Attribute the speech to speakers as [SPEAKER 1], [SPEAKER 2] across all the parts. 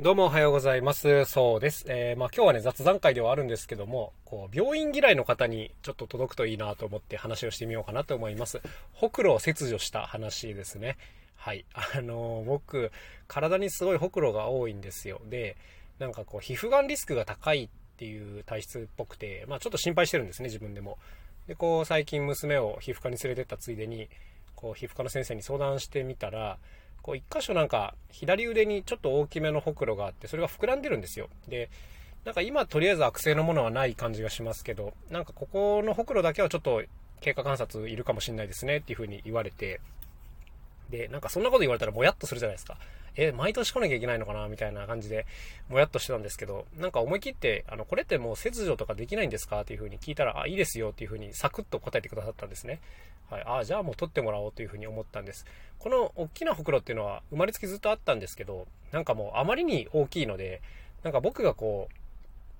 [SPEAKER 1] どうもおはようございます。そうです。えー、まあ今日はね、雑談会ではあるんですけども、こう、病院嫌いの方にちょっと届くといいなと思って話をしてみようかなと思います。ほくろを切除した話ですね。はい。あのー、僕、体にすごいほくろが多いんですよ。で、なんかこう、皮膚がんリスクが高いっていう体質っぽくて、まあちょっと心配してるんですね、自分でも。で、こう、最近娘を皮膚科に連れてったついでに、こう、皮膚科の先生に相談してみたら、こう一箇所なんか左腕にちょっと大きめのほくろがあってそれが膨らんでるんですよ。でなんか今とりあえず悪性のものはない感じがしますけどなんかここのほくろだけはちょっと経過観察いるかもしれないですねっていうふうに言われてでなんかそんなこと言われたらもやっとするじゃないですかえ毎年来なきゃいけないのかなみたいな感じでもやっとしてたんですけどなんか思い切ってあのこれってもう切除とかできないんですかっていう風に聞いたらあいいですよっていう風にサクッと答えてくださったんですねはい、ああ、じゃあもう取ってもらおうというふうに思ったんです。この大きなほくろっていうのは生まれつきずっとあったんですけど、なんかもうあまりに大きいので、なんか僕がこう、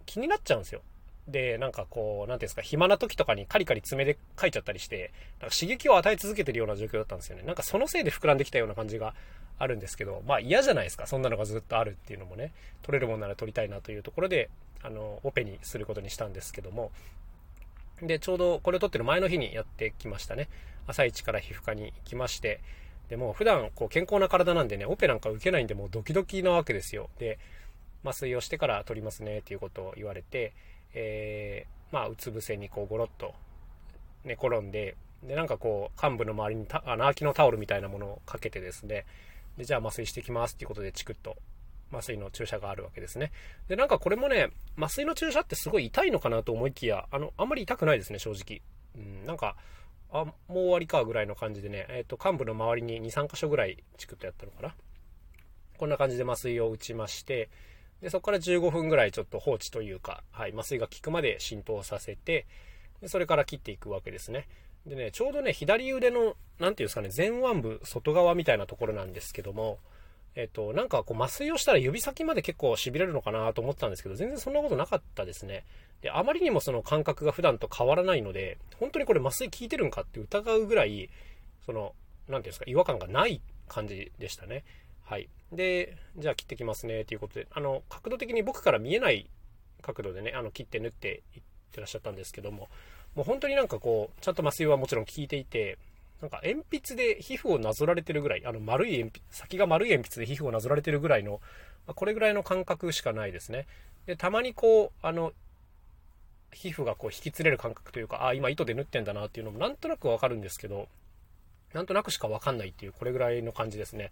[SPEAKER 1] 気になっちゃうんですよ。で、なんかこう、なんていうんですか、暇な時とかにカリカリ爪で書いちゃったりして、なんか刺激を与え続けてるような状況だったんですよね。なんかそのせいで膨らんできたような感じがあるんですけど、まあ嫌じゃないですか。そんなのがずっとあるっていうのもね、取れるもんなら取りたいなというところで、あの、オペにすることにしたんですけども、で、ちょうどこれを撮ってる前の日にやってきましたね。朝一から皮膚科に行きまして、でも普段こう健康な体なんでね、オペなんか受けないんでもうドキドキなわけですよ。で、麻酔をしてから取りますねっていうことを言われて、えー、まあ、うつ伏せにこうゴロッと寝転んで、で、なんかこう、幹部の周りにた、あの、空きのタオルみたいなものをかけてですね、で、じゃあ麻酔してきますっていうことでチクッと麻酔の注射があるわけですね。で、なんかこれもね、麻酔の注射ってすごい痛いのかなと思いきや、あの、あんまり痛くないですね、正直。うん、なんか、あ、もう終わりかぐらいの感じでね、えっ、ー、と、幹部の周りに2、3箇所ぐらいチクッとやったのかな。こんな感じで麻酔を打ちまして、で、そこから15分ぐらいちょっと放置というか、はい、麻酔が効くまで浸透させて、でそれから切っていくわけですね。でね、ちょうどね、左腕の、なんていうんですかね、前腕部外側みたいなところなんですけども、えっと、なんかこう麻酔をしたら指先まで結構痺れるのかなと思ったんですけど、全然そんなことなかったですね。で、あまりにもその感覚が普段と変わらないので、本当にこれ麻酔効いてるんかって疑うぐらい、その、なんていうんですか、違和感がない感じでしたね。はい。で、じゃあ切ってきますね、ということで、あの、角度的に僕から見えない角度でね、あの、切って縫っていってらっしゃったんですけども、もう本当になんかこう、ちゃんと麻酔はもちろん効いていて、なんか鉛筆で皮膚をなぞられてるぐらい、あの丸い鉛筆、先が丸い鉛筆で皮膚をなぞられてるぐらいの、まこれぐらいの感覚しかないですね。で、たまにこう、あの、皮膚がこう引きつれる感覚というか、ああ、今糸で縫ってんだなっていうのもなんとなくわかるんですけど、なんとなくしかわかんないっていう、これぐらいの感じですね。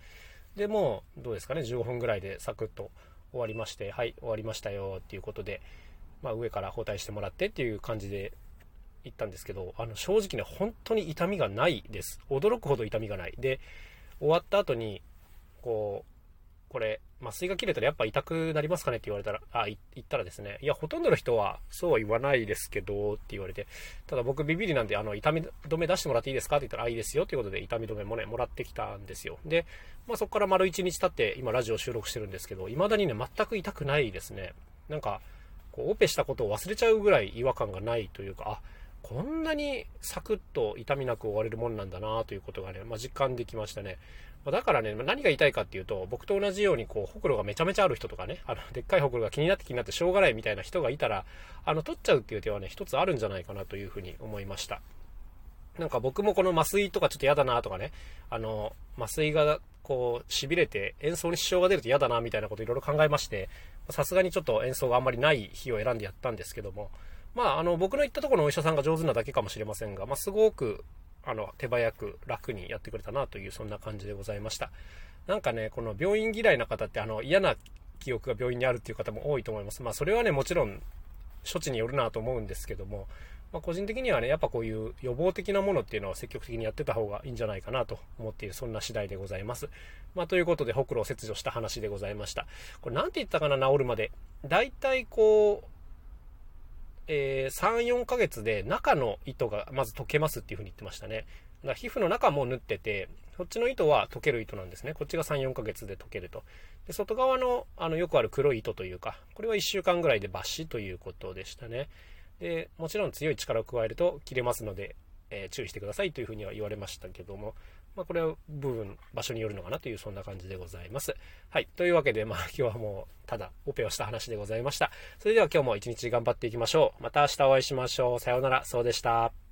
[SPEAKER 1] で、もう、どうですかね、15分ぐらいでサクッと終わりまして、はい、終わりましたよっていうことで、まあ、上から包帯してもらってっていう感じで行ったんですけど、あの、正直ね、本当に痛みがないです。驚くほど痛みがない。で、終わった後に、こう、これ、麻酔が切れたらやっぱ痛くなりますかねって言われたら、あ、言ったらですね、いや、ほとんどの人はそうは言わないですけど、って言われて、ただ僕ビビりなんで、あの、痛み止め出してもらっていいですかって言ったら、あ、いいですよっていうことで痛み止めもね、もらってきたんですよ。で、まあそこから丸1日経って今ラジオ収録してるんですけど、未だにね、全く痛くないですね。なんか、こう、オペしたことを忘れちゃうぐらい違和感がないというか、あ、こんなにサクッと痛みなく終われるもんなんだなということがね、まあ、実感できましたね。まだからね、何が痛いかっていうと、僕と同じようにこう、ほくろがめちゃめちゃある人とかね、あの、でっかいほくろが気になって気になってしょうがないみたいな人がいたら、あの、取っちゃうっていう手はね、一つあるんじゃないかなというふうに思いました。なんか僕もこの麻酔とかちょっと嫌だなとかね、あの、麻酔がこう、痺れて演奏に支障が出ると嫌だなみたいなこといろいろ考えまして、さすがにちょっと演奏があんまりない日を選んでやったんですけども、まあ、あの、僕の行ったところのお医者さんが上手なだけかもしれませんが、まあ、すごく、あの、手早く楽にやってくれたなという、そんな感じでございました。なんかね、この病院嫌いな方って、あの、嫌な記憶が病院にあるっていう方も多いと思います。まあ、それはね、もちろん、処置によるなと思うんですけども、まあ、個人的にはね、やっぱこういう予防的なものっていうのは積極的にやってた方がいいんじゃないかなと思っている、そんな次第でございます。まあ、ということで、ほくろを切除した話でございました。これなんて言ったかな、治るまで。大体こう、えー、3、4ヶ月で中の糸がまず溶けますっていう風に言ってましたね。だから皮膚の中も縫ってて、そっちの糸は溶ける糸なんですね。こっちが3、4ヶ月で溶けると。で、外側の、あの、よくある黒い糸というか、これは1週間ぐらいで抜歯ということでしたね。で、もちろん強い力を加えると切れますので、えー、注意してくださいというふうには言われましたけども、まあ、これは部分、場所によるのかなという、そんな感じでございます。はい。というわけで、まあ、今日はもう、ただ、オペをした話でございました。それでは今日も一日頑張っていきましょう。また明日お会いしましょう。さようなら。そうでした。